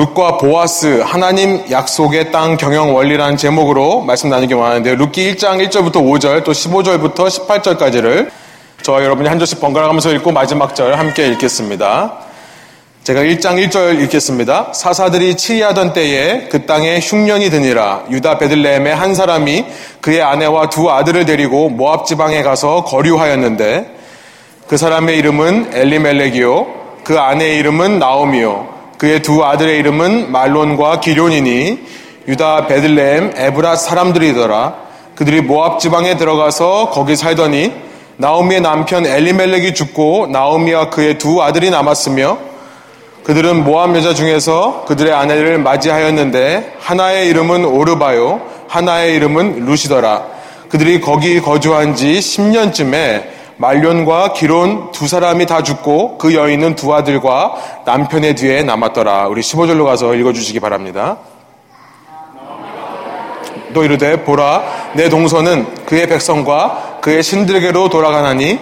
룻과 보아스 하나님 약속의 땅 경영 원리라는 제목으로 말씀 나누기 원하는데요. 룻기 1장 1절부터 5절 또 15절부터 18절까지를 저와 여러분이 한 절씩 번갈아 가면서 읽고 마지막 절 함께 읽겠습니다. 제가 1장 1절 읽겠습니다. 사사들이 치리하던 때에 그 땅에 흉년이 드니라 유다 베들레헴의 한 사람이 그의 아내와 두 아들을 데리고 모압 지방에 가서 거류하였는데 그 사람의 이름은 엘리멜렉이요 그 아내의 이름은 나오미요 그의 두 아들의 이름은 말론과 기련이니 유다 베들레헴 에브라 사람들이더라. 그들이 모압 지방에 들어가서 거기 살더니 나오미의 남편 엘리멜렉이 죽고 나오미와 그의 두 아들이 남았으며 그들은 모압 여자 중에서 그들의 아내를 맞이하였는데 하나의 이름은 오르바요 하나의 이름은 루시더라. 그들이 거기 거주한 지 10년쯤에 말년과 기론 두 사람이 다 죽고 그 여인은 두 아들과 남편의 뒤에 남았더라. 우리 15절로 가서 읽어주시기 바랍니다. 또 이르되 보라 내 동서는 그의 백성과 그의 신들에게로 돌아가나니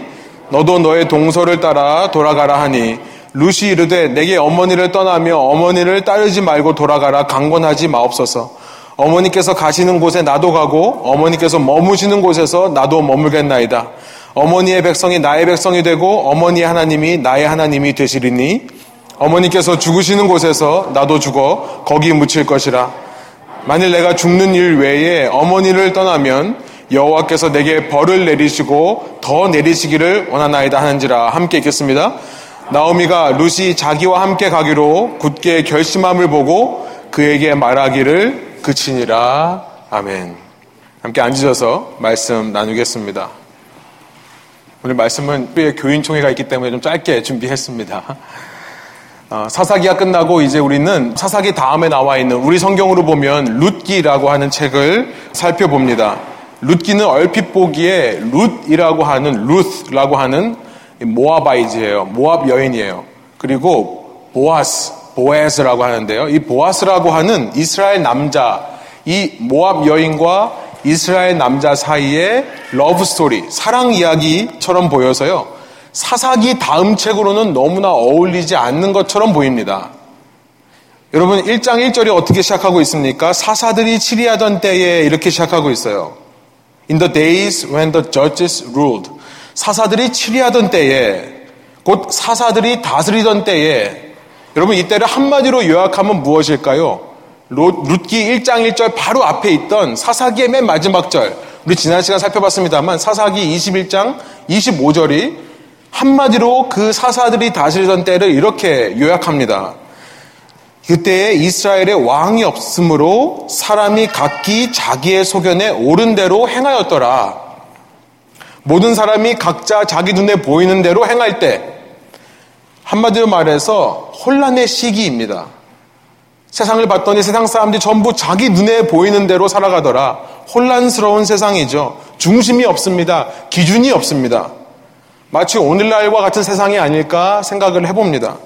너도 너의 동서를 따라 돌아가라 하니 루시 이르되 내게 어머니를 떠나며 어머니를 따르지 말고 돌아가라 강권하지 마옵소서 어머니께서 가시는 곳에 나도 가고 어머니께서 머무시는 곳에서 나도 머물겠나이다 어머니의 백성이 나의 백성이 되고 어머니의 하나님이 나의 하나님이 되시리니 어머니께서 죽으시는 곳에서 나도 죽어 거기 묻힐 것이라. 만일 내가 죽는 일 외에 어머니를 떠나면 여호와께서 내게 벌을 내리시고 더 내리시기를 원하나이다 하는지라 함께 읽겠습니다. 나오미가 루시 자기와 함께 가기로 굳게 결심함을 보고 그에게 말하기를 그치니라. 아멘. 함께 앉으셔서 말씀 나누겠습니다. 오늘 말씀은 우리의 교인총회가 있기 때문에 좀 짧게 준비했습니다. 어, 사사기가 끝나고 이제 우리는 사사기 다음에 나와 있는 우리 성경으로 보면 룻기라고 하는 책을 살펴봅니다. 룻기는 얼핏 보기에 룻이라고 하는 루스라고 하는 모아바이즈예요. 모압 여인이에요. 그리고 보아스, 보에스라고 하는데요. 이 보아스라고 하는 이스라엘 남자, 이 모압 여인과 이스라엘 남자 사이의 love story, 사랑 이야기처럼 보여서요. 사사기 다음 책으로는 너무나 어울리지 않는 것처럼 보입니다. 여러분 1장 1절이 어떻게 시작하고 있습니까? 사사들이 치리하던 때에 이렇게 시작하고 있어요. In the days when the judges ruled. 사사들이 치리하던 때에 곧 사사들이 다스리던 때에 여러분 이때를 한마디로 요약하면 무엇일까요? 룻기 1장 1절 바로 앞에 있던 사사기의 맨 마지막 절, 우리 지난 시간 살펴봤습니다만 사사기 21장 25절이 한마디로 그 사사들이 다스리던 때를 이렇게 요약합니다. 그때에 이스라엘의 왕이 없으므로 사람이 각기 자기의 소견에 옳은 대로 행하였더라. 모든 사람이 각자 자기 눈에 보이는 대로 행할 때 한마디로 말해서 혼란의 시기입니다. 세상을 봤더니 세상 사람들이 전부 자기 눈에 보이는 대로 살아가더라. 혼란스러운 세상이죠. 중심이 없습니다. 기준이 없습니다. 마치 오늘날과 같은 세상이 아닐까 생각을 해봅니다.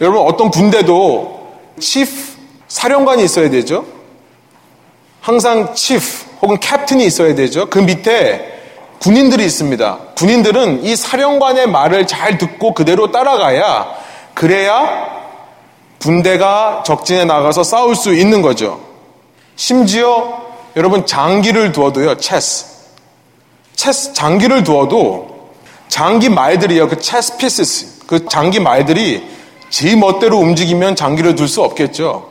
여러분, 어떤 군대도 치프, 사령관이 있어야 되죠. 항상 치프 혹은 캡틴이 있어야 되죠. 그 밑에 군인들이 있습니다. 군인들은 이 사령관의 말을 잘 듣고 그대로 따라가야 그래야 군대가 적진에 나가서 싸울 수 있는 거죠. 심지어 여러분 장기를 두어도요, 체스. 체스 장기를 두어도 장기 말들이요, 그 체스 피스스, 그 장기 말들이 제 멋대로 움직이면 장기를 둘 수 없겠죠.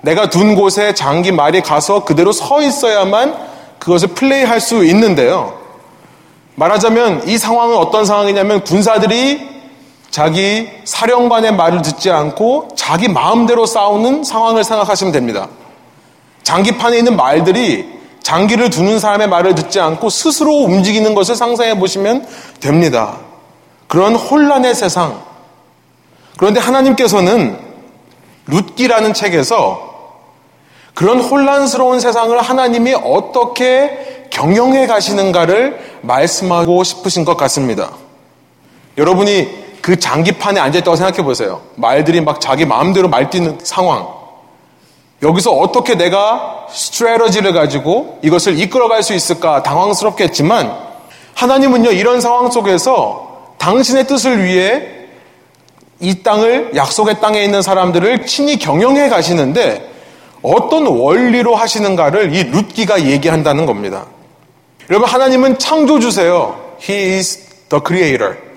내가 둔 곳에 장기 말이 가서 그대로 서 있어야만 그것을 플레이할 수 있는데요. 말하자면 이 상황은 어떤 상황이냐면 군사들이 자기 사령관의 말을 듣지 않고 자기 마음대로 싸우는 상황을 생각하시면 됩니다. 장기판에 있는 말들이 장기를 두는 사람의 말을 듣지 않고 스스로 움직이는 것을 상상해 보시면 됩니다. 그런 혼란의 세상. 그런데 하나님께서는 룻기라는 책에서 그런 혼란스러운 세상을 하나님이 어떻게 경영해 가시는가를 말씀하고 싶으신 것 같습니다. 여러분이 그 장기판에 앉아있다고 생각해 보세요. 말들이 막 자기 마음대로 말뛰는 상황. 여기서 어떻게 내가 스트레러지를 가지고 이것을 이끌어갈 수 있을까 당황스럽겠지만 하나님은요, 이런 상황 속에서 당신의 뜻을 위해 이 땅을 약속의 땅에 있는 사람들을 친히 경영해 가시는데 어떤 원리로 하시는가를 이 룻기가 얘기한다는 겁니다. 여러분 하나님은 창조주세요. He is the creator.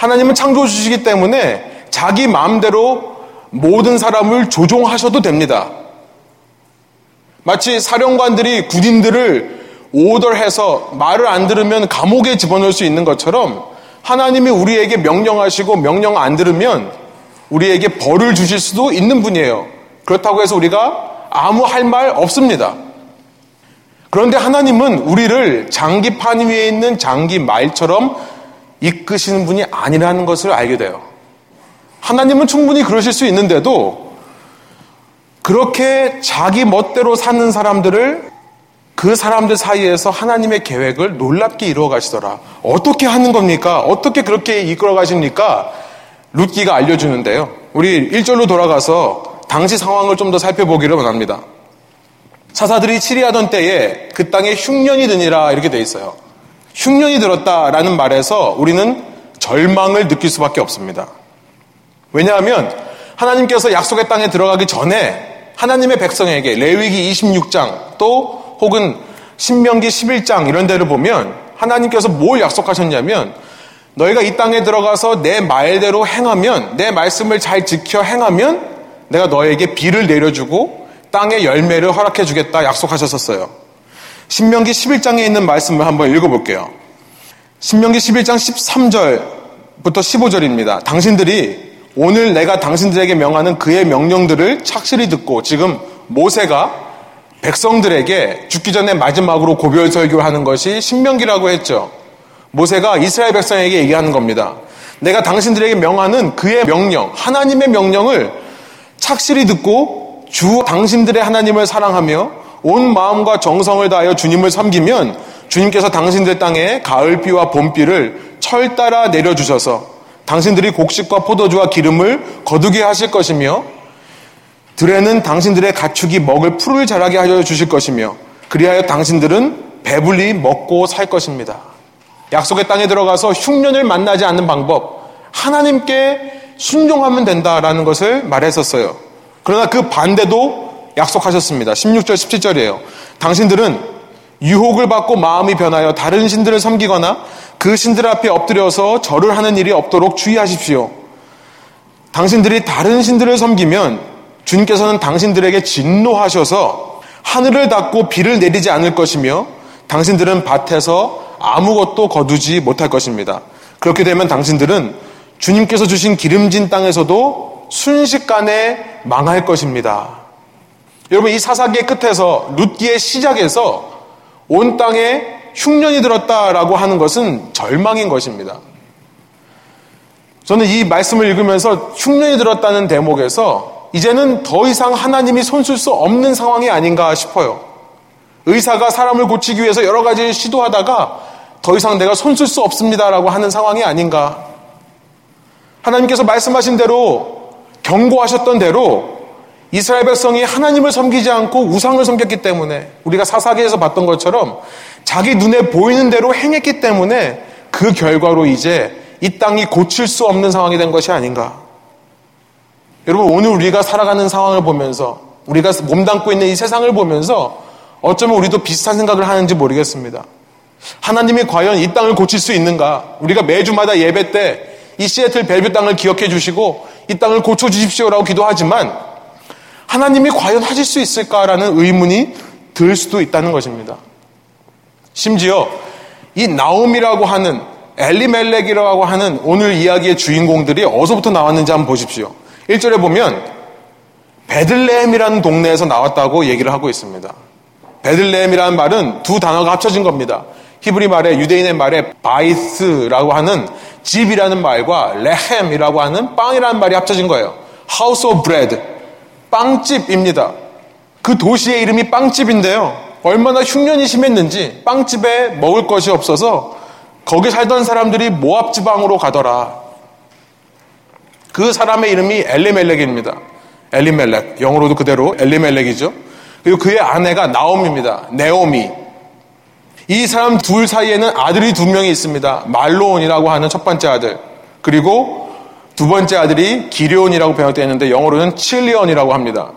하나님은 창조주시기 때문에 자기 마음대로 모든 사람을 조종하셔도 됩니다. 마치 사령관들이 군인들을 오더해서 말을 안 들으면 감옥에 집어넣을 수 있는 것처럼 하나님이 우리에게 명령하시고 명령 안 들으면 우리에게 벌을 주실 수도 있는 분이에요. 그렇다고 해서 우리가 아무 할 말 없습니다. 그런데 하나님은 우리를 장기판 위에 있는 장기 말처럼 이끄시는 분이 아니라는 것을 알게 돼요. 하나님은 충분히 그러실 수 있는데도 그렇게 자기 멋대로 사는 사람들을 그 사람들 사이에서 하나님의 계획을 놀랍게 이루어 가시더라. 어떻게 하는 겁니까? 어떻게 그렇게 이끌어 가십니까? 룻기가 알려주는데요. 우리 1절로 돌아가서 당시 상황을 좀 더 살펴보기를 원합니다. 사사들이 치리하던 때에 그 땅에 흉년이 드니라 이렇게 돼 있어요. 흉년이 들었다라는 말에서 우리는 절망을 느낄 수밖에 없습니다. 왜냐하면 하나님께서 약속의 땅에 들어가기 전에 하나님의 백성에게 레위기 26장 또 혹은 신명기 11장 이런 데를 보면 하나님께서 뭘 약속하셨냐면 너희가 이 땅에 들어가서 내 말대로 행하면 내 말씀을 잘 지켜 행하면 내가 너에게 비를 내려주고 땅의 열매를 허락해 주겠다 약속하셨었어요. 신명기 11장에 있는 말씀을 한번 읽어볼게요. 신명기 11장 13절부터 15절입니다. 당신들이 오늘 내가 당신들에게 명하는 그의 명령들을 착실히 듣고 지금 모세가 백성들에게 죽기 전에 마지막으로 고별 설교를 하는 것이 신명기라고 했죠. 모세가 이스라엘 백성에게 얘기하는 겁니다. 내가 당신들에게 명하는 그의 명령, 하나님의 명령을 착실히 듣고 주 당신들의 하나님을 사랑하며 온 마음과 정성을 다하여 주님을 섬기면 주님께서 당신들 땅에 가을비와 봄비를 철 따라 내려주셔서 당신들이 곡식과 포도주와 기름을 거두게 하실 것이며 들에는 당신들의 가축이 먹을 풀을 자라게 하여 주실 것이며 그리하여 당신들은 배불리 먹고 살 것입니다. 약속의 땅에 들어가서 흉년을 만나지 않는 방법 하나님께 순종하면 된다라는 것을 말했었어요. 그러나 그 반대도 약속하셨습니다. 16절 17절이에요. 당신들은 유혹을 받고 마음이 변하여 다른 신들을 섬기거나 그 신들 앞에 엎드려서 절을 하는 일이 없도록 주의하십시오. 당신들이 다른 신들을 섬기면 주님께서는 당신들에게 진노하셔서 하늘을 닫고 비를 내리지 않을 것이며 당신들은 밭에서 아무것도 거두지 못할 것입니다. 그렇게 되면 당신들은 주님께서 주신 기름진 땅에서도 순식간에 망할 것입니다. 여러분 이 사사기의 끝에서 룻기의 시작에서 온 땅에 흉년이 들었다라고 하는 것은 절망인 것입니다. 저는 이 말씀을 읽으면서 흉년이 들었다는 대목에서 이제는 더 이상 하나님이 손쓸 수 없는 상황이 아닌가 싶어요. 의사가 사람을 고치기 위해서 여러 가지 시도하다가 더 이상 내가 손쓸 수 없습니다라고 하는 상황이 아닌가. 하나님께서 말씀하신 대로 경고하셨던 대로 이스라엘 백성이 하나님을 섬기지 않고 우상을 섬겼기 때문에 우리가 사사기에서 봤던 것처럼 자기 눈에 보이는 대로 행했기 때문에 그 결과로 이제 이 땅이 고칠 수 없는 상황이 된 것이 아닌가. 여러분 오늘 우리가 살아가는 상황을 보면서 우리가 몸담고 있는 이 세상을 보면서 어쩌면 우리도 비슷한 생각을 하는지 모르겠습니다. 하나님이 과연 이 땅을 고칠 수 있는가? 우리가 매주마다 예배 때 이 시애틀 벨뷰 땅을 기억해 주시고 이 땅을 고쳐 주십시오라고 기도하지만 하나님이 과연 하실 수 있을까라는 의문이 들 수도 있다는 것입니다. 심지어 이 나오미라고 하는 엘리멜렉이라고 하는 오늘 이야기의 주인공들이 어디서부터 나왔는지 한번 보십시오. 1절에 보면 베들레헴이라는 동네에서 나왔다고 얘기를 하고 있습니다. 베들레헴이라는 말은 두 단어가 합쳐진 겁니다. 히브리 말에 유대인의 말에 בית라고 하는 집이라는 말과 לחם이라고 하는 빵이라는 말이 합쳐진 거예요. House of Bread. 빵집입니다. 그 도시의 이름이 빵집인데요. 얼마나 흉년이 심했는지 빵집에 먹을 것이 없어서 거기 살던 사람들이 모압 지방으로 가더라. 그 사람의 이름이 엘리멜렉입니다. 엘리멜렉. 영어로도 그대로 엘리멜렉이죠. 그리고 그의 아내가 나옴입니다. 네오미. 이 사람 둘 사이에는 아들이 두 명이 있습니다. 말로온이라고 하는 첫 번째 아들. 그리고 두 번째 아들이 기리온이라고 번역되어 있는데 영어로는 칠리온이라고 합니다.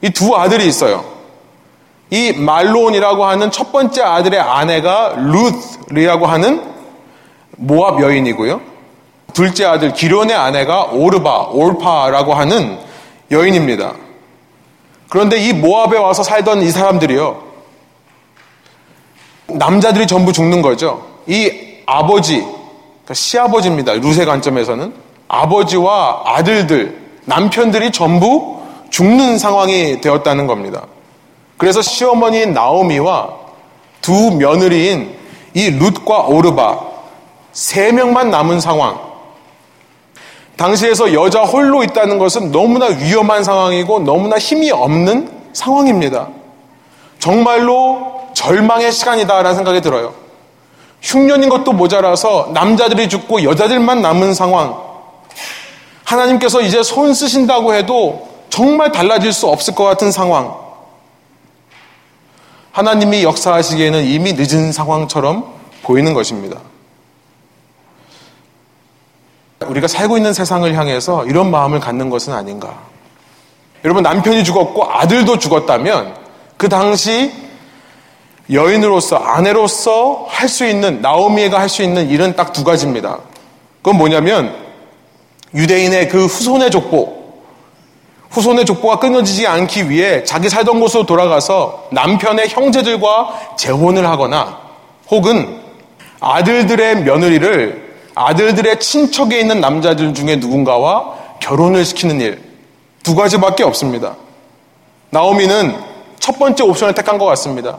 이 두 아들이 있어요. 이 말론이라고 하는 첫 번째 아들의 아내가 루스라고 하는 모압 여인이고요. 둘째 아들 기론의 아내가 오르바, 올파라고 하는 여인입니다. 그런데 이 모압에 와서 살던 이 사람들이요. 남자들이 전부 죽는 거죠. 이 아버지, 그러니까 시아버지입니다. 루세 관점에서는. 아버지와 아들들, 남편들이 전부 죽는 상황이 되었다는 겁니다. 그래서 시어머니인 나오미와 두 며느리인 이 룻과 오르바 세 명만 남은 상황. 당시에서 여자 홀로 있다는 것은 너무나 위험한 상황이고 너무나 힘이 없는 상황입니다. 정말로 절망의 시간이다라는 생각이 들어요. 흉년인 것도 모자라서 남자들이 죽고 여자들만 남은 상황. 하나님께서 이제 손 쓰신다고 해도 정말 달라질 수 없을 것 같은 상황. 하나님이 역사하시기에는 이미 늦은 상황처럼 보이는 것입니다. 우리가 살고 있는 세상을 향해서 이런 마음을 갖는 것은 아닌가. 여러분, 남편이 죽었고 아들도 죽었다면 그 당시 여인으로서, 아내로서 할 수 있는, 나오미가 할 수 있는 일은 딱 두 가지입니다. 그건 뭐냐면 유대인의 그 후손의 족보, 후손의 족보가 끊어지지 않기 위해 자기 살던 곳으로 돌아가서 남편의 형제들과 재혼을 하거나 혹은 아들들의 며느리를 아들들의 친척에 있는 남자들 중에 누군가와 결혼을 시키는 일. 두 가지밖에 없습니다. 나오미는 첫 번째 옵션을 택한 것 같습니다.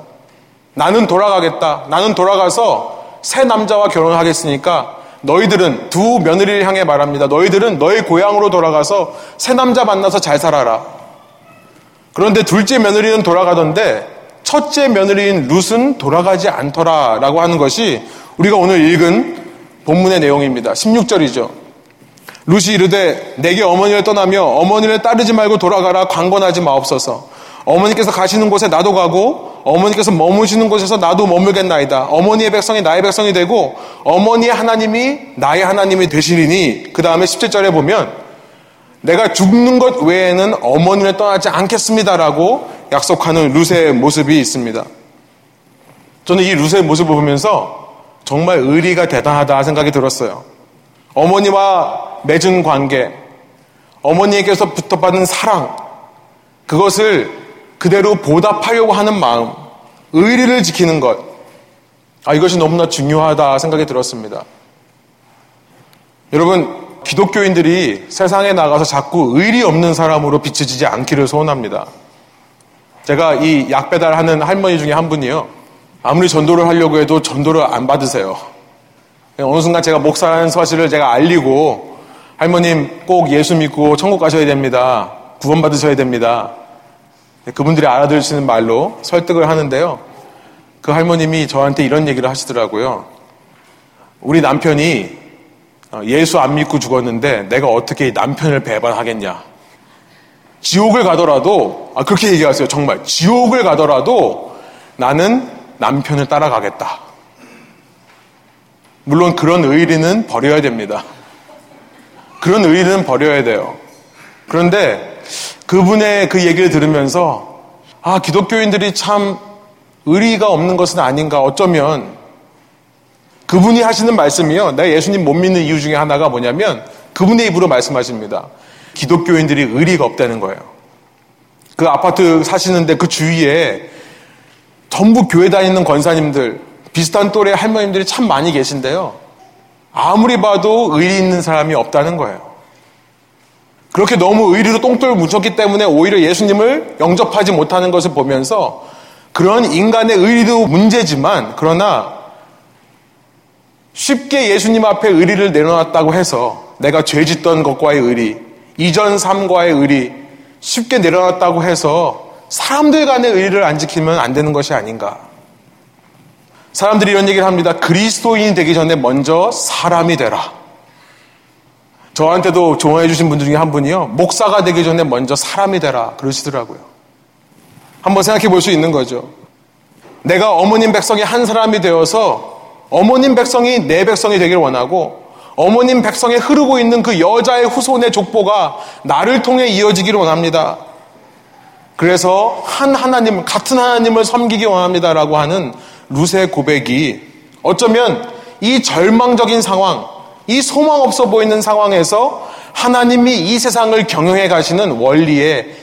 나는 돌아가겠다. 나는 돌아가서 새 남자와 결혼을 하겠으니까 너희들은 두 며느리를 향해 말합니다. 너희들은 너희 고향으로 돌아가서 새 남자 만나서 잘 살아라. 그런데 둘째 며느리는 돌아가던데 첫째 며느리인 룻은 돌아가지 않더라라고 하는 것이 우리가 오늘 읽은 본문의 내용입니다. 16절이죠. 룻이 이르되 내게 어머니를 떠나며 어머니를 따르지 말고 돌아가라 강권하지 마옵소서. 어머니께서 가시는 곳에 나도 가고 어머니께서 머무시는 곳에서 나도 머물겠나이다. 어머니의 백성이 나의 백성이 되고 어머니의 하나님이 나의 하나님이 되시리니 그 다음에 17절에 보면 내가 죽는 것 외에는 어머니를 떠나지 않겠습니다라고 약속하는 루세의 모습이 있습니다. 저는 이 루세의 모습을 보면서 정말 의리가 대단하다 생각이 들었어요. 어머니와 맺은 관계, 어머니에게서 붙어받은 사랑, 그것을 그대로 보답하려고 하는 마음, 의리를 지키는 것. 아, 이것이 너무나 중요하다 생각이 들었습니다. 여러분, 기독교인들이 세상에 나가서 자꾸 의리 없는 사람으로 비춰지지 않기를 소원합니다. 제가 이 약 배달하는 할머니 중에 한 분이요. 아무리 전도를 하려고 해도 전도를 안 받으세요. 어느 순간 제가 목사라는 사실을 제가 알리고 할머님 꼭 예수 믿고 천국 가셔야 됩니다. 구원 받으셔야 됩니다. 네, 그분들이 알아들으시는 말로 설득을 하는데요. 그 할머님이 저한테 이런 얘기를 하시더라고요. 우리 남편이 어, 예수 안 믿고 죽었는데 내가 어떻게 남편을 배반하겠냐. 지옥을 가더라도, 아, 그렇게 얘기하세요. 정말. 지옥을 가더라도 나는 남편을 따라가겠다. 물론 그런 의리는 버려야 됩니다. 그런 의리는 버려야 돼요. 그런데 그분의 그 얘기를 들으면서 아, 기독교인들이 참 의리가 없는 것은 아닌가. 어쩌면 그분이 하시는 말씀이요. 내가 예수님 못 믿는 이유 중에 하나가 뭐냐면 그분의 입으로 말씀하십니다. 기독교인들이 의리가 없다는 거예요. 그 아파트 사시는데 그 주위에 전부 교회 다니는 권사님들, 비슷한 또래 할머님들이 참 많이 계신데요. 아무리 봐도 의리 있는 사람이 없다는 거예요. 그렇게 너무 의리로 똥돌 묻혔기 때문에 오히려 예수님을 영접하지 못하는 것을 보면서 그런 인간의 의리도 문제지만 그러나 쉽게 예수님 앞에 의리를 내려놨다고 해서 내가 죄 짓던 것과의 의리, 이전 삶과의 의리 쉽게 내려놨다고 해서 사람들 간의 의리를 안 지키면 안 되는 것이 아닌가. 사람들이 이런 얘기를 합니다. 그리스도인이 되기 전에 먼저 사람이 되라. 저한테도 조언해 주신 분들 중에 한 분이요. 목사가 되기 전에 먼저 사람이 되라. 그러시더라고요. 한번 생각해 볼 수 있는 거죠. 내가 어머님 백성이 한 사람이 되어서 어머님 백성이 내 백성이 되길 원하고 어머님 백성에 흐르고 있는 그 여자의 후손의 족보가 나를 통해 이어지기를 원합니다. 그래서 한 하나님, 같은 하나님을 섬기기 원합니다라고 하는 루세의 고백이 어쩌면 이 절망적인 상황, 이 소망 없어 보이는 상황에서 하나님이 이 세상을 경영해 가시는 원리의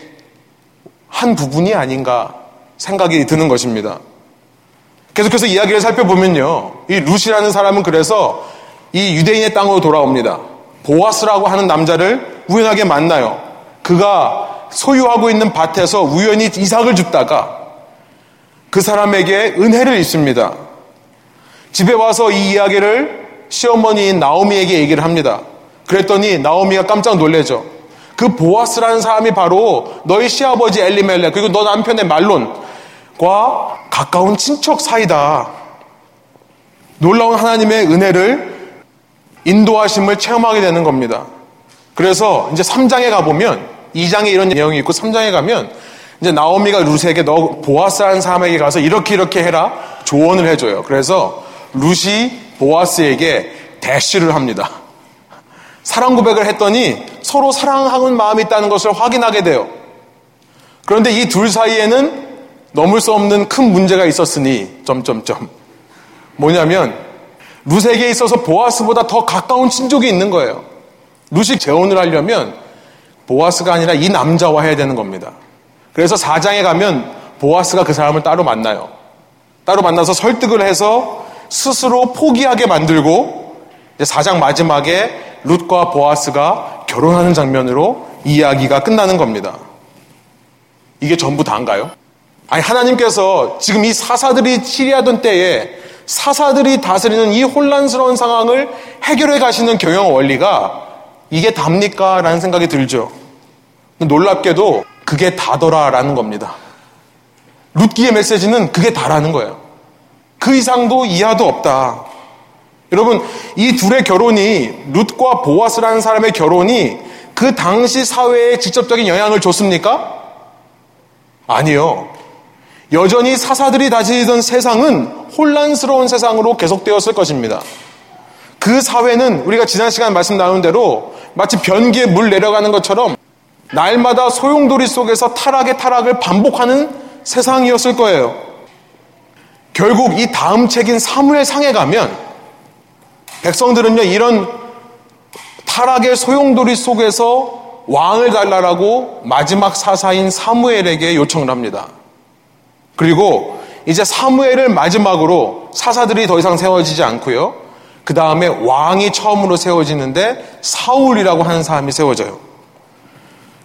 한 부분이 아닌가 생각이 드는 것입니다. 계속해서 이야기를 살펴보면요. 이 루시라는 사람은 그래서 이 유대인의 땅으로 돌아옵니다. 보아스라고 하는 남자를 우연하게 만나요. 그가 소유하고 있는 밭에서 우연히 이삭을 줍다가 그 사람에게 은혜를 입습니다. 집에 와서 이 이야기를 시어머니인 나오미에게 얘기를 합니다. 그랬더니 나오미가 깜짝 놀래죠. 그 보아스라는 사람이 바로 너희 시아버지 엘리멜레 그리고 너 남편의 말론과 가까운 친척 사이다. 놀라운 하나님의 은혜를 인도하심을 체험하게 되는 겁니다. 그래서 이제 3장에 가보면 2장에 이런 내용이 있고 3장에 가면 이제 나오미가 루스에게 너 보아스라는 사람에게 가서 이렇게 이렇게 해라 조언을 해줘요. 그래서 루시 보아스에게 대시를 합니다. 사랑 고백을 했더니 서로 사랑하는 마음이 있다는 것을 확인하게 돼요. 그런데 이 둘 사이에는 넘을 수 없는 큰 문제가 있었으니 점점점 뭐냐면 루세에게 있어서 보아스보다 더 가까운 친족이 있는 거예요. 루시 재혼을 하려면 보아스가 아니라 이 남자와 해야 되는 겁니다. 그래서 사장에 가면 보아스가 그 사람을 따로 만나요. 따로 만나서 설득을 해서 스스로 포기하게 만들고 사장 마지막에 룻과 보아스가 결혼하는 장면으로 이야기가 끝나는 겁니다. 이게 전부 다인가요? 아니 하나님께서 지금 이 사사들이 치리하던 때에 사사들이 다스리는 이 혼란스러운 상황을 해결해 가시는 경영 원리가 이게 답니까? 라는 생각이 들죠. 놀랍게도 그게 다더라라는 겁니다. 룻기의 메시지는 그게 다라는 거예요. 그 이상도 이하도 없다. 여러분, 이 둘의 결혼이 룻과 보아스라는 사람의 결혼이 그 당시 사회에 직접적인 영향을 줬습니까? 아니요. 여전히 사사들이 다스리던 세상은 혼란스러운 세상으로 계속되었을 것입니다. 그 사회는 우리가 지난 시간 말씀 나눈 대로 마치 변기에 물 내려가는 것처럼 날마다 소용돌이 속에서 타락의 타락을 반복하는 세상이었을 거예요. 결국 이 다음 책인 사무엘 상에 가면 백성들은요 이런 타락의 소용돌이 속에서 왕을 달라라고 마지막 사사인 사무엘에게 요청을 합니다. 그리고 이제 사무엘을 마지막으로 사사들이 더 이상 세워지지 않고요. 그 다음에 왕이 처음으로 세워지는데 사울이라고 하는 사람이 세워져요.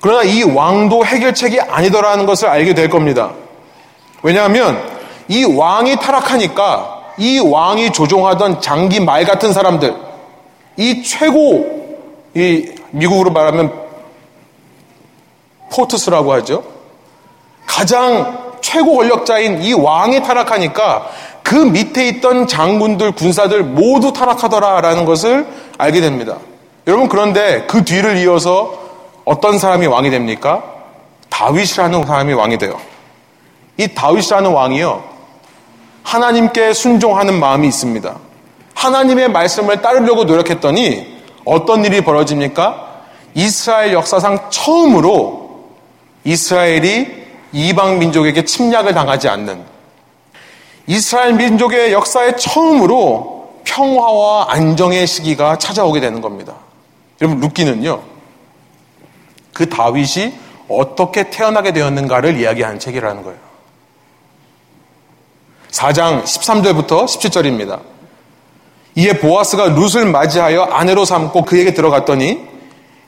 그러나 이 왕도 해결책이 아니더라는 것을 알게 될 겁니다. 왜냐하면 이 왕이 타락하니까 이 왕이 조종하던 장기 말 같은 사람들, 이 최고, 이 미국으로 말하면 포트스라고 하죠. 가장 최고 권력자인 이 왕이 타락하니까 그 밑에 있던 장군들, 군사들 모두 타락하더라라는 것을 알게 됩니다. 여러분, 그런데 그 뒤를 이어서 어떤 사람이 왕이 됩니까? 다윗이라는 사람이 왕이 돼요. 이 다윗이라는 왕이요. 하나님께 순종하는 마음이 있습니다. 하나님의 말씀을 따르려고 노력했더니 어떤 일이 벌어집니까? 이스라엘 역사상 처음으로 이스라엘이 이방 민족에게 침략을 당하지 않는 이스라엘 민족의 역사에 처음으로 평화와 안정의 시기가 찾아오게 되는 겁니다. 여러분 루키는요. 그 다윗이 어떻게 태어나게 되었는가를 이야기하는 책이라는 거예요. 4장 13절부터 17절입니다. 이에 보아스가 룻을 맞이하여 아내로 삼고 그에게 들어갔더니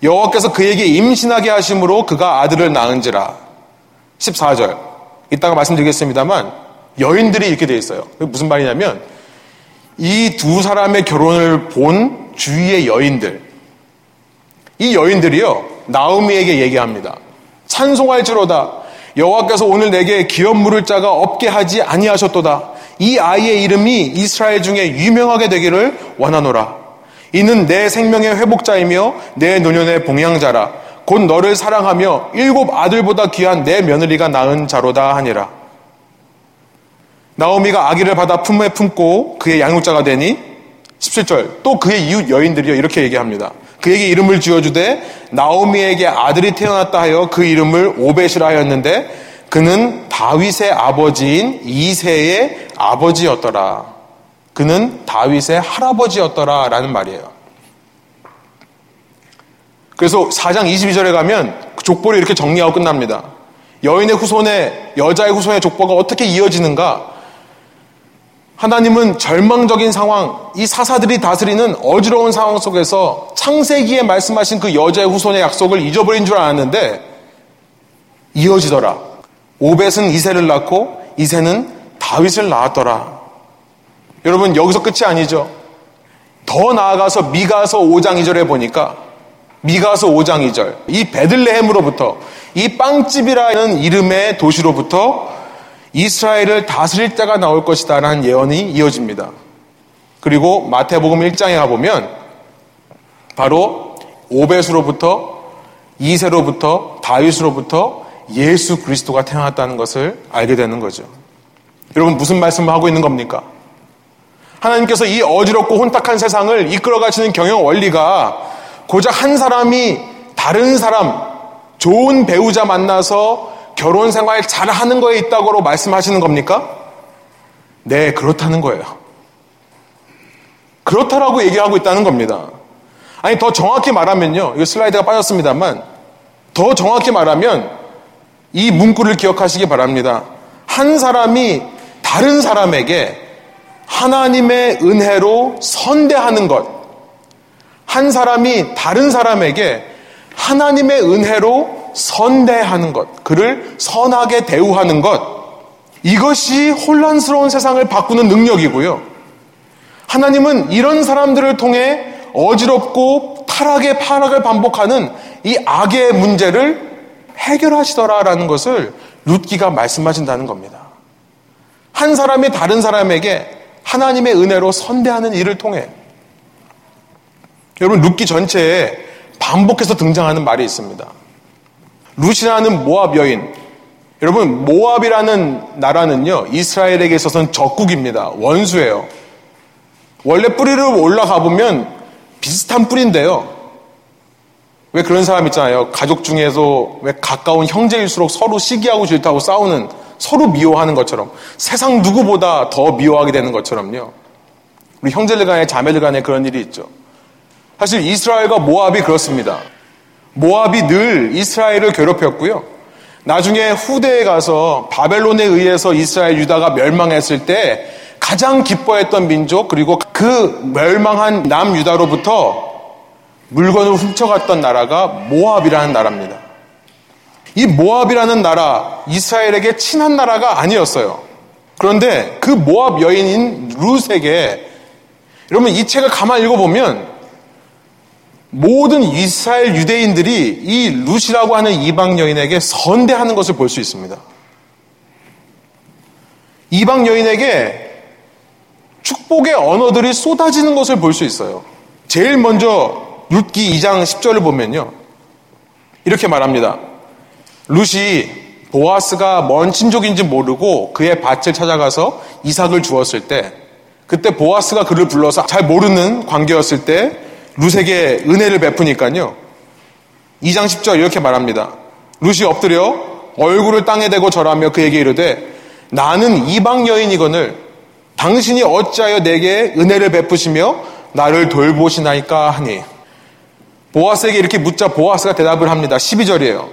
여호와께서 그에게 임신하게 하심으로 그가 아들을 낳은지라. 14절. 이따가 말씀드리겠습니다만 여인들이 이렇게 되어 있어요. 무슨 말이냐면 이 두 사람의 결혼을 본 주위의 여인들. 이 여인들이요. 나우미에게 얘기합니다. 찬송할지로다. 여호와께서 오늘 내게 기업 물을 자가 없게 하지 아니하셨도다. 이 아이의 이름이 이스라엘 중에 유명하게 되기를 원하노라. 이는 내 생명의 회복자이며 내 노년의 봉양자라. 곧 너를 사랑하며 일곱 아들보다 귀한 내 며느리가 낳은 자로다 하니라. 나오미가 아기를 받아 품에 품고 그의 양육자가 되니 17절. 또 그의 이웃 여인들이요. 이렇게 얘기합니다. 그에게 이름을 지어주되 나오미에게 아들이 태어났다 하여 그 이름을 오벳이라 하였는데 그는 다윗의 아버지인 이세의 아버지였더라. 그는 다윗의 할아버지였더라. 라는 말이에요. 그래서 4장 22절에 가면 그 족보를 이렇게 정리하고 끝납니다. 여인의 후손에, 여자의 후손의 족보가 어떻게 이어지는가? 하나님은 절망적인 상황, 이 사사들이 다스리는 어지러운 상황 속에서 창세기에 말씀하신 그 여자의 후손의 약속을 잊어버린 줄 알았는데 이어지더라. 오벳은 이세를 낳고 이세는 다윗을 낳았더라. 여러분 여기서 끝이 아니죠. 더 나아가서 미가서 5장 2절에 보니까 미가서 5장 2절 이 베들레헴으로부터 이 빵집이라는 이름의 도시로부터 이스라엘을 다스릴 때가 나올 것이다 라는 예언이 이어집니다. 그리고 마태복음 1장에 가보면 바로 오벳으로부터 이세로부터 다윗으로부터 예수 그리스도가 태어났다는 것을 알게 되는 거죠. 여러분 무슨 말씀을 하고 있는 겁니까? 하나님께서 이 어지럽고 혼탁한 세상을 이끌어 가시는 경영 원리가 고작 한 사람이 다른 사람, 좋은 배우자 만나서 결혼 생활 잘 하는 거에 있다고 말씀하시는 겁니까? 네, 그렇다는 거예요. 그렇다라고 얘기하고 있다는 겁니다. 아니, 더 정확히 말하면요. 이거 슬라이드가 빠졌습니다만, 더 정확히 말하면 이 문구를 기억하시기 바랍니다. 한 사람이 다른 사람에게 하나님의 은혜로 선대하는 것. 한 사람이 다른 사람에게 하나님의 은혜로 선대하는 것, 그를 선하게 대우하는 것, 이것이 혼란스러운 세상을 바꾸는 능력이고요. 하나님은 이런 사람들을 통해 어지럽고 타락의 파락을 반복하는 이 악의 문제를 해결하시더라라는 것을 룻기가 말씀하신다는 겁니다. 한 사람이 다른 사람에게 하나님의 은혜로 선대하는 일을 통해 여러분 룻기 전체에 반복해서 등장하는 말이 있습니다. 루시라는 모압 여인. 여러분, 모압이라는 나라는요, 이스라엘에게 있어서는 적국입니다. 원수예요. 원래 뿌리를 올라가 보면 비슷한 뿌리인데요. 왜 그런 사람 있잖아요. 가족 중에서 왜 가까운 형제일수록 서로 시기하고 질투하고 싸우는 서로 미워하는 것처럼 세상 누구보다 더 미워하게 되는 것처럼요. 우리 형제들 간에 자매들 간에 그런 일이 있죠. 사실 이스라엘과 모압이 그렇습니다. 모압이 늘 이스라엘을 괴롭혔고요. 나중에 후대에 가서 바벨론에 의해서 이스라엘 유다가 멸망했을 때 가장 기뻐했던 민족 그리고 그 멸망한 남유다로부터 물건을 훔쳐갔던 나라가 모압이라는 나라입니다. 이 모압이라는 나라 이스라엘에게 친한 나라가 아니었어요. 그런데 그 모압 여인인 룻에게 여러분 이 책을 가만 읽어보면 모든 이스라엘 유대인들이 이 룻이라고 하는 이방 여인에게 선대하는 것을 볼 수 있습니다. 이방 여인에게 축복의 언어들이 쏟아지는 것을 볼 수 있어요. 제일 먼저 룻기 2장 10절을 보면요. 이렇게 말합니다. 룻이 보아스가 먼 친족인지 모르고 그의 밭을 찾아가서 이삭을 주었을 때 그때 보아스가 그를 불러서 잘 모르는 관계였을 때 룻에게 은혜를 베푸니까요. 2장 10절 이렇게 말합니다. 룻이 엎드려 얼굴을 땅에 대고 절하며 그에게 이르되 나는 이방 여인이거늘 당신이 어찌하여 내게 은혜를 베푸시며 나를 돌보시나이까 하니 보아스에게 이렇게 묻자 보아스가 대답을 합니다. 12절이에요.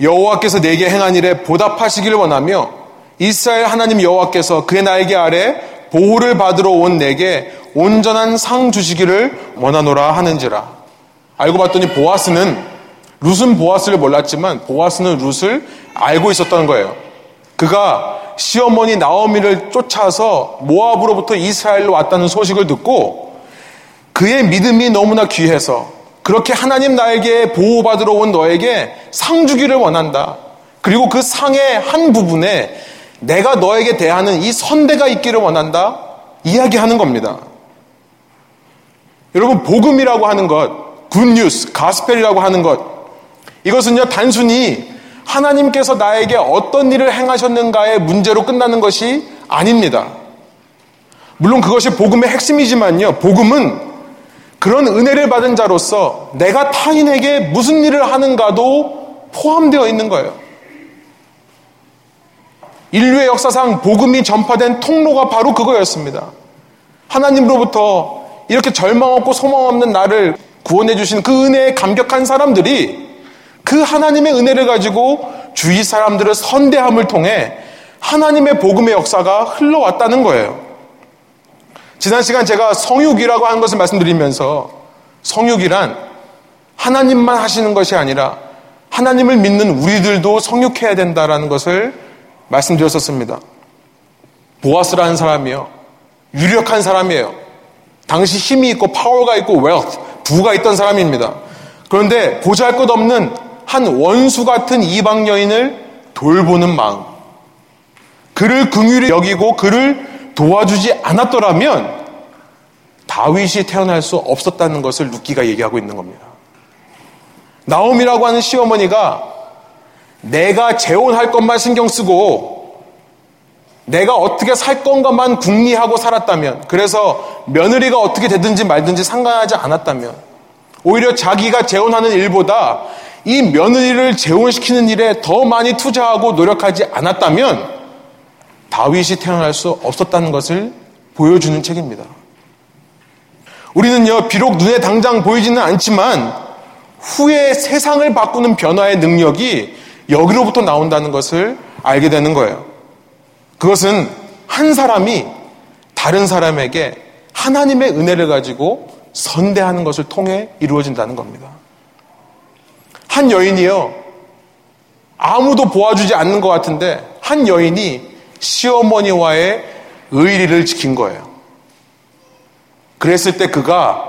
여호와께서 내게 행한 일에 보답하시기를 원하며 이스라엘 하나님 여호와께서 그의 나에게 아래 보호를 받으러 온 내게 온전한 상 주시기를 원하노라 하는지라. 알고 봤더니 보아스는 룻은 보아스를 몰랐지만 보아스는 룻을 알고 있었던 거예요. 그가 시어머니 나오미를 쫓아서 모압으로부터 이스라엘로 왔다는 소식을 듣고 그의 믿음이 너무나 귀해서 그렇게 하나님 나에게 보호받으러 온 너에게 상 주기를 원한다. 그리고 그 상의 한 부분에 내가 너에게 대하는 이 선대가 있기를 원한다. 이야기하는 겁니다. 여러분, 복음이라고 하는 것, 굿뉴스, 가스펠이라고 하는 것, 이것은요, 단순히 하나님께서 나에게 어떤 일을 행하셨는가의 문제로 끝나는 것이 아닙니다. 물론 그것이 복음의 핵심이지만요. 복음은 그런 은혜를 받은 자로서 내가 타인에게 무슨 일을 하는가도 포함되어 있는 거예요. 인류의 역사상 복음이 전파된 통로가 바로 그거였습니다. 하나님으로부터 이렇게 절망 없고 소망 없는 나를 구원해 주신 그 은혜에 감격한 사람들이 그 하나님의 은혜를 가지고 주위 사람들을 선대함을 통해 하나님의 복음의 역사가 흘러왔다는 거예요. 지난 시간 제가 성육이라고 하는 것을 말씀드리면서 성육이란 하나님만 하시는 것이 아니라 하나님을 믿는 우리들도 성육해야 된다라는 것을 말씀드렸었습니다. 보아스라는 사람이요. 유력한 사람이에요. 당시 힘이 있고 파워가 있고 웰트, 부가 있던 사람입니다. 그런데 보잘 것 없는 한 원수 같은 이방 여인을 돌보는 마음. 그를 긍휼히 여기고 그를 도와주지 않았더라면 다윗이 태어날 수 없었다는 것을 루키가 얘기하고 있는 겁니다. 나옴이라고 하는 시어머니가 내가 재혼할 것만 신경 쓰고 내가 어떻게 살 건가만 궁리하고 살았다면 그래서 며느리가 어떻게 되든지 말든지 상관하지 않았다면 오히려 자기가 재혼하는 일보다 이 며느리를 재혼시키는 일에 더 많이 투자하고 노력하지 않았다면 다윗이 태어날 수 없었다는 것을 보여주는 책입니다. 우리는요, 비록 눈에 당장 보이지는 않지만 후에 세상을 바꾸는 변화의 능력이 여기로부터 나온다는 것을 알게 되는 거예요. 그것은 한 사람이 다른 사람에게 하나님의 은혜를 가지고 선대하는 것을 통해 이루어진다는 겁니다. 한 여인이요. 아무도 보아주지 않는 것 같은데 한 여인이 시어머니와의 의리를 지킨 거예요. 그랬을 때 그가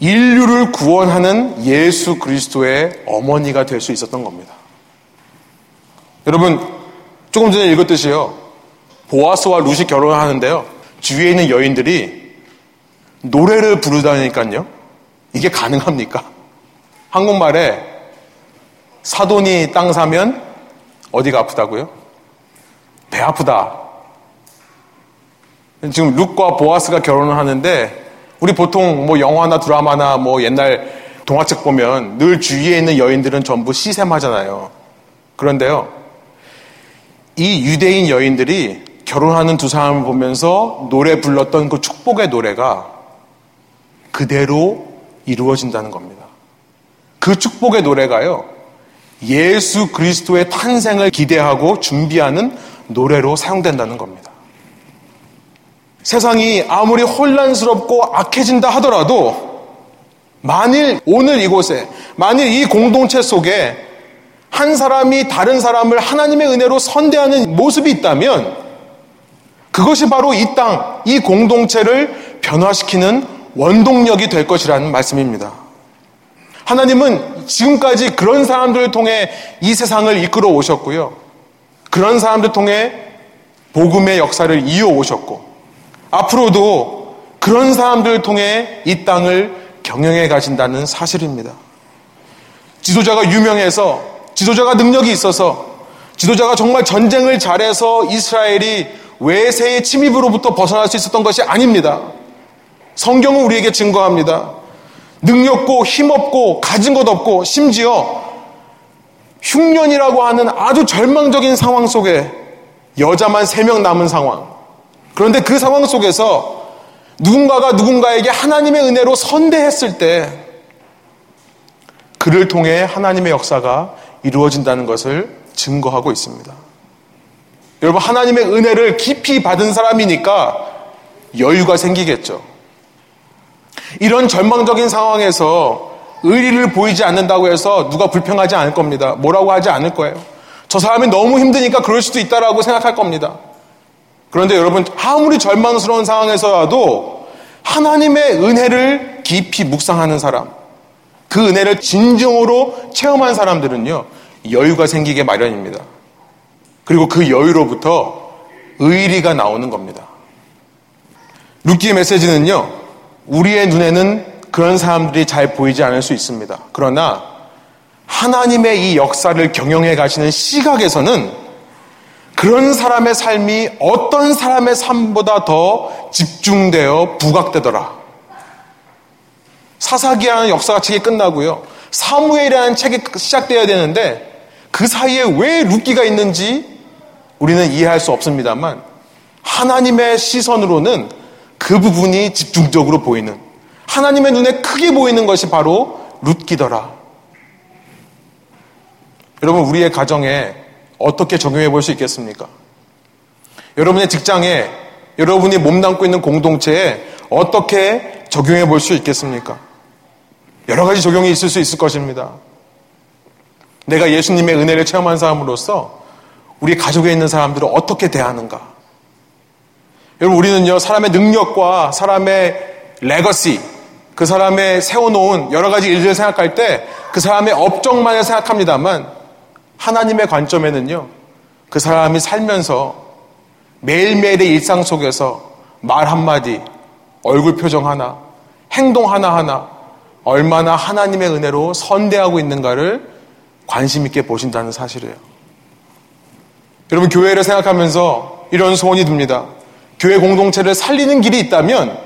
인류를 구원하는 예수 그리스도의 어머니가 될 수 있었던 겁니다. 여러분, 조금 전에 읽었듯이요. 보아스와 루시 결혼하는데요. 주위에 있는 여인들이 노래를 부르다니까요. 이게 가능합니까? 한국말에 사돈이 땅 사면 어디가 아프다고요? 배 아프다. 지금 룩과 보아스가 결혼을 하는데 우리 보통 뭐 영화나 드라마나 뭐 옛날 동화책 보면 늘 주위에 있는 여인들은 전부 시샘하잖아요. 그런데요. 이 유대인 여인들이 결혼하는 두 사람을 보면서 노래 불렀던 그 축복의 노래가 그대로 이루어진다는 겁니다. 그 축복의 노래가요. 예수 그리스도의 탄생을 기대하고 준비하는 노래로 사용된다는 겁니다. 세상이 아무리 혼란스럽고 악해진다 하더라도 만일 오늘 이곳에 만일 이 공동체 속에 한 사람이 다른 사람을 하나님의 은혜로 선대하는 모습이 있다면 그것이 바로 이 땅, 이 공동체를 변화시키는 원동력이 될 것이라는 말씀입니다. 하나님은 지금까지 그런 사람들을 통해 이 세상을 이끌어 오셨고요. 그런 사람들 통해 복음의 역사를 이어 오셨고 앞으로도 그런 사람들을 통해 이 땅을 경영해 가신다는 사실입니다. 지도자가 유명해서 지도자가 능력이 있어서 지도자가 정말 전쟁을 잘해서 이스라엘이 외세의 침입으로부터 벗어날 수 있었던 것이 아닙니다. 성경은 우리에게 증거합니다. 능력고 힘없고 가진 것 없고 심지어 흉년이라고 하는 아주 절망적인 상황 속에 여자만 3명 남은 상황. 그런데 그 상황 속에서 누군가가 누군가에게 하나님의 은혜로 선대했을 때 그를 통해 하나님의 역사가 이루어진다는 것을 증거하고 있습니다. 여러분, 하나님의 은혜를 깊이 받은 사람이니까 여유가 생기겠죠. 이런 절망적인 상황에서 의리를 보이지 않는다고 해서 누가 불평하지 않을 겁니다. 뭐라고 하지 않을 거예요. 저 사람이 너무 힘드니까 그럴 수도 있다라고 생각할 겁니다. 그런데 여러분, 아무리 절망스러운 상황에서라도 하나님의 은혜를 깊이 묵상하는 사람, 그 은혜를 진정으로 체험한 사람들은요, 여유가 생기게 마련입니다. 그리고 그 여유로부터 의리가 나오는 겁니다. 루키의 메시지는요, 우리의 눈에는 그런 사람들이 잘 보이지 않을 수 있습니다. 그러나 하나님의 이 역사를 경영해 가시는 시각에서는 그런 사람의 삶이 어떤 사람의 삶보다 더 집중되어 부각되더라. 사사기라는 역사가 책이 끝나고요. 사무엘이라는 책이 시작되어야 되는데 그 사이에 왜 룻기가 있는지 우리는 이해할 수 없습니다만 하나님의 시선으로는 그 부분이 집중적으로 보이는 하나님의 눈에 크게 보이는 것이 바로 룻기더라. 여러분 우리의 가정에 어떻게 적용해 볼 수 있겠습니까? 여러분의 직장에 여러분이 몸담고 있는 공동체에 어떻게 적용해 볼 수 있겠습니까? 여러 가지 적용이 있을 수 있을 것입니다. 내가 예수님의 은혜를 체험한 사람으로서 우리 가족에 있는 사람들을 어떻게 대하는가? 여러분, 우리는요, 사람의 능력과 사람의 legacy, 그 사람의 세워놓은 여러 가지 일들을 생각할 때 그 사람의 업적만을 생각합니다만 하나님의 관점에는요, 그 사람이 살면서 매일매일의 일상 속에서 말 한마디, 얼굴 표정 하나, 행동 하나하나 얼마나 하나님의 은혜로 선대하고 있는가를 관심 있게 보신다는 사실이에요. 여러분, 교회를 생각하면서 이런 소원이 듭니다. 교회 공동체를 살리는 길이 있다면,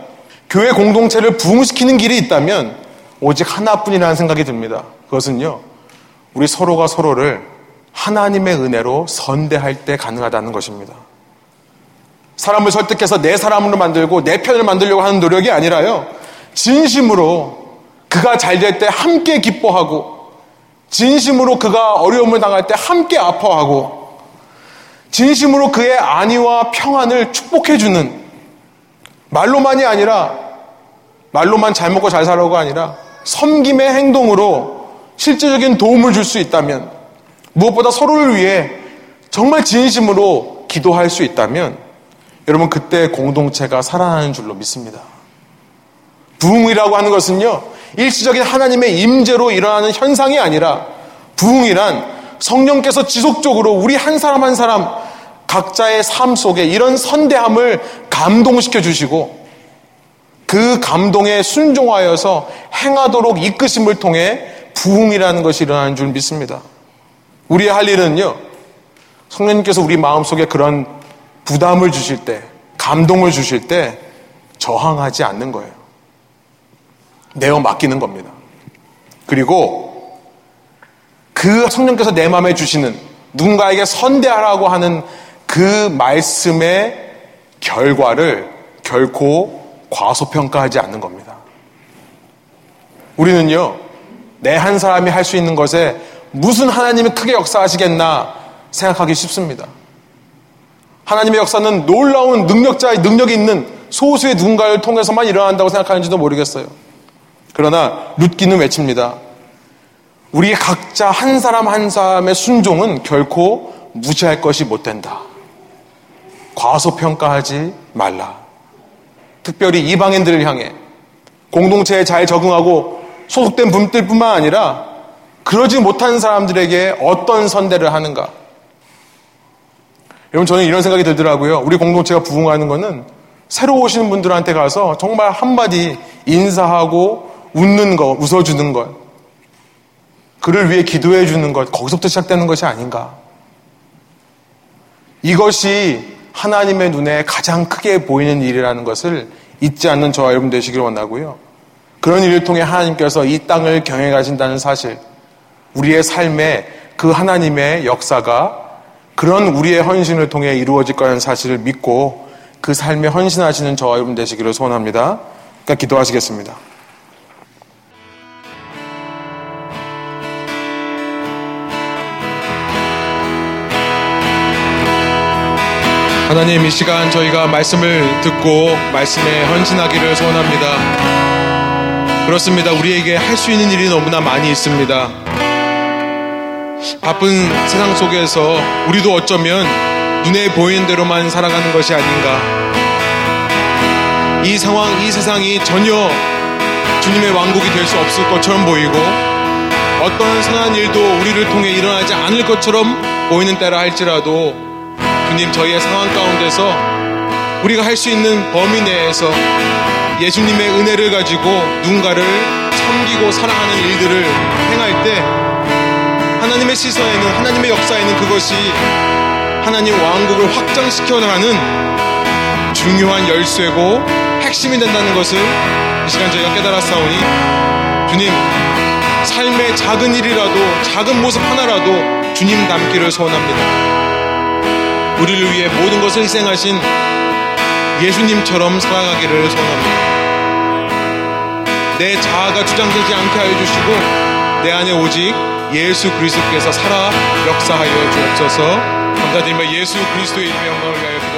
교회 공동체를 부흥시키는 길이 있다면, 오직 하나뿐이라는 생각이 듭니다. 그것은요, 우리 서로가 서로를 하나님의 은혜로 선대할 때 가능하다는 것입니다. 사람을 설득해서 내 사람으로 만들고 내 편을 만들려고 하는 노력이 아니라요, 진심으로 그가 잘 될 때 함께 기뻐하고, 진심으로 그가 어려움을 당할 때 함께 아파하고, 진심으로 그의 안위와 평안을 축복해주는 말로만이 아니라 말로만 잘 먹고 잘 살라고 아니라 섬김의 행동으로 실제적인 도움을 줄 수 있다면 무엇보다 서로를 위해 정말 진심으로 기도할 수 있다면 여러분 그때 공동체가 살아나는 줄로 믿습니다. 부흥이라고 하는 것은요 일시적인 하나님의 임재로 일어나는 현상이 아니라 부흥이란 성령께서 지속적으로 우리 한 사람 한 사람 각자의 삶 속에 이런 선대함을 감동시켜 주시고 그 감동에 순종하여서 행하도록 이끄심을 통해 부흥이라는 것이 일어나는 줄 믿습니다. 우리의 할 일은요, 성령님께서 우리 마음속에 그런 부담을 주실 때, 감동을 주실 때 저항하지 않는 거예요. 내어 맡기는 겁니다. 그리고 그 성령께서 내 마음에 주시는 누군가에게 선대하라고 하는 그 말씀의 결과를 결코 과소평가하지 않는 겁니다. 우리는요, 내 한 사람이 할 수 있는 것에 무슨 하나님이 크게 역사하시겠나 생각하기 쉽습니다. 하나님의 역사는 놀라운 능력자의 능력이 있는 소수의 누군가를 통해서만 일어난다고 생각하는지도 모르겠어요. 그러나 룻기는 외칩니다. 우리 각자 한 사람 한 사람의 순종은 결코 무시할 것이 못 된다. 과소평가하지 말라. 특별히 이방인들을 향해 공동체에 잘 적응하고 소속된 분들뿐만 아니라 그러지 못한 사람들에게 어떤 선대를 하는가. 여러분 저는 이런 생각이 들더라고요. 우리 공동체가 부흥하는 것은 새로 오시는 분들한테 가서 정말 한마디 인사하고 웃는 것, 웃어주는 것. 그를 위해 기도해 주는 것, 거기서부터 시작되는 것이 아닌가. 이것이 하나님의 눈에 가장 크게 보이는 일이라는 것을 잊지 않는 저와 여러분 되시기를 원하고요. 그런 일을 통해 하나님께서 이 땅을 경영해 가신다는 사실, 우리의 삶에 그 하나님의 역사가 그런 우리의 헌신을 통해 이루어질 거라는 사실을 믿고 그 삶에 헌신하시는 저와 여러분 되시기를 소원합니다. 그러니까 기도하시겠습니다. 하나님 이 시간 저희가 말씀을 듣고 말씀에 헌신하기를 소원합니다. 그렇습니다. 우리에게 할 수 있는 일이 너무나 많이 있습니다. 바쁜 세상 속에서 우리도 어쩌면 눈에 보이는 대로만 살아가는 것이 아닌가. 이 상황, 이 세상이 전혀 주님의 왕국이 될 수 없을 것처럼 보이고 어떤 선한 일도 우리를 통해 일어나지 않을 것처럼 보이는 때라 할지라도 주님 저희의 상황 가운데서 우리가 할 수 있는 범위 내에서 예수님의 은혜를 가지고 누군가를 섬기고 사랑하는 일들을 행할 때 하나님의 시선에는 하나님의 역사에는 그것이 하나님 왕국을 확장시켜 나가는 중요한 열쇠고 핵심이 된다는 것을 이 시간 저희가 깨달았사오니 주님 삶의 작은 일이라도 작은 모습 하나라도 주님 닮기를 소원합니다. 우리를 위해 모든 것을 희생하신 예수님처럼 살아가기를 소원합니다. 내 자아가 주장되지 않게 하여 주시고 내 안에 오직 예수 그리스도께서 살아 역사하여 주옵소서 감사드리며 예수 그리스도의 이름의 영광을 위하여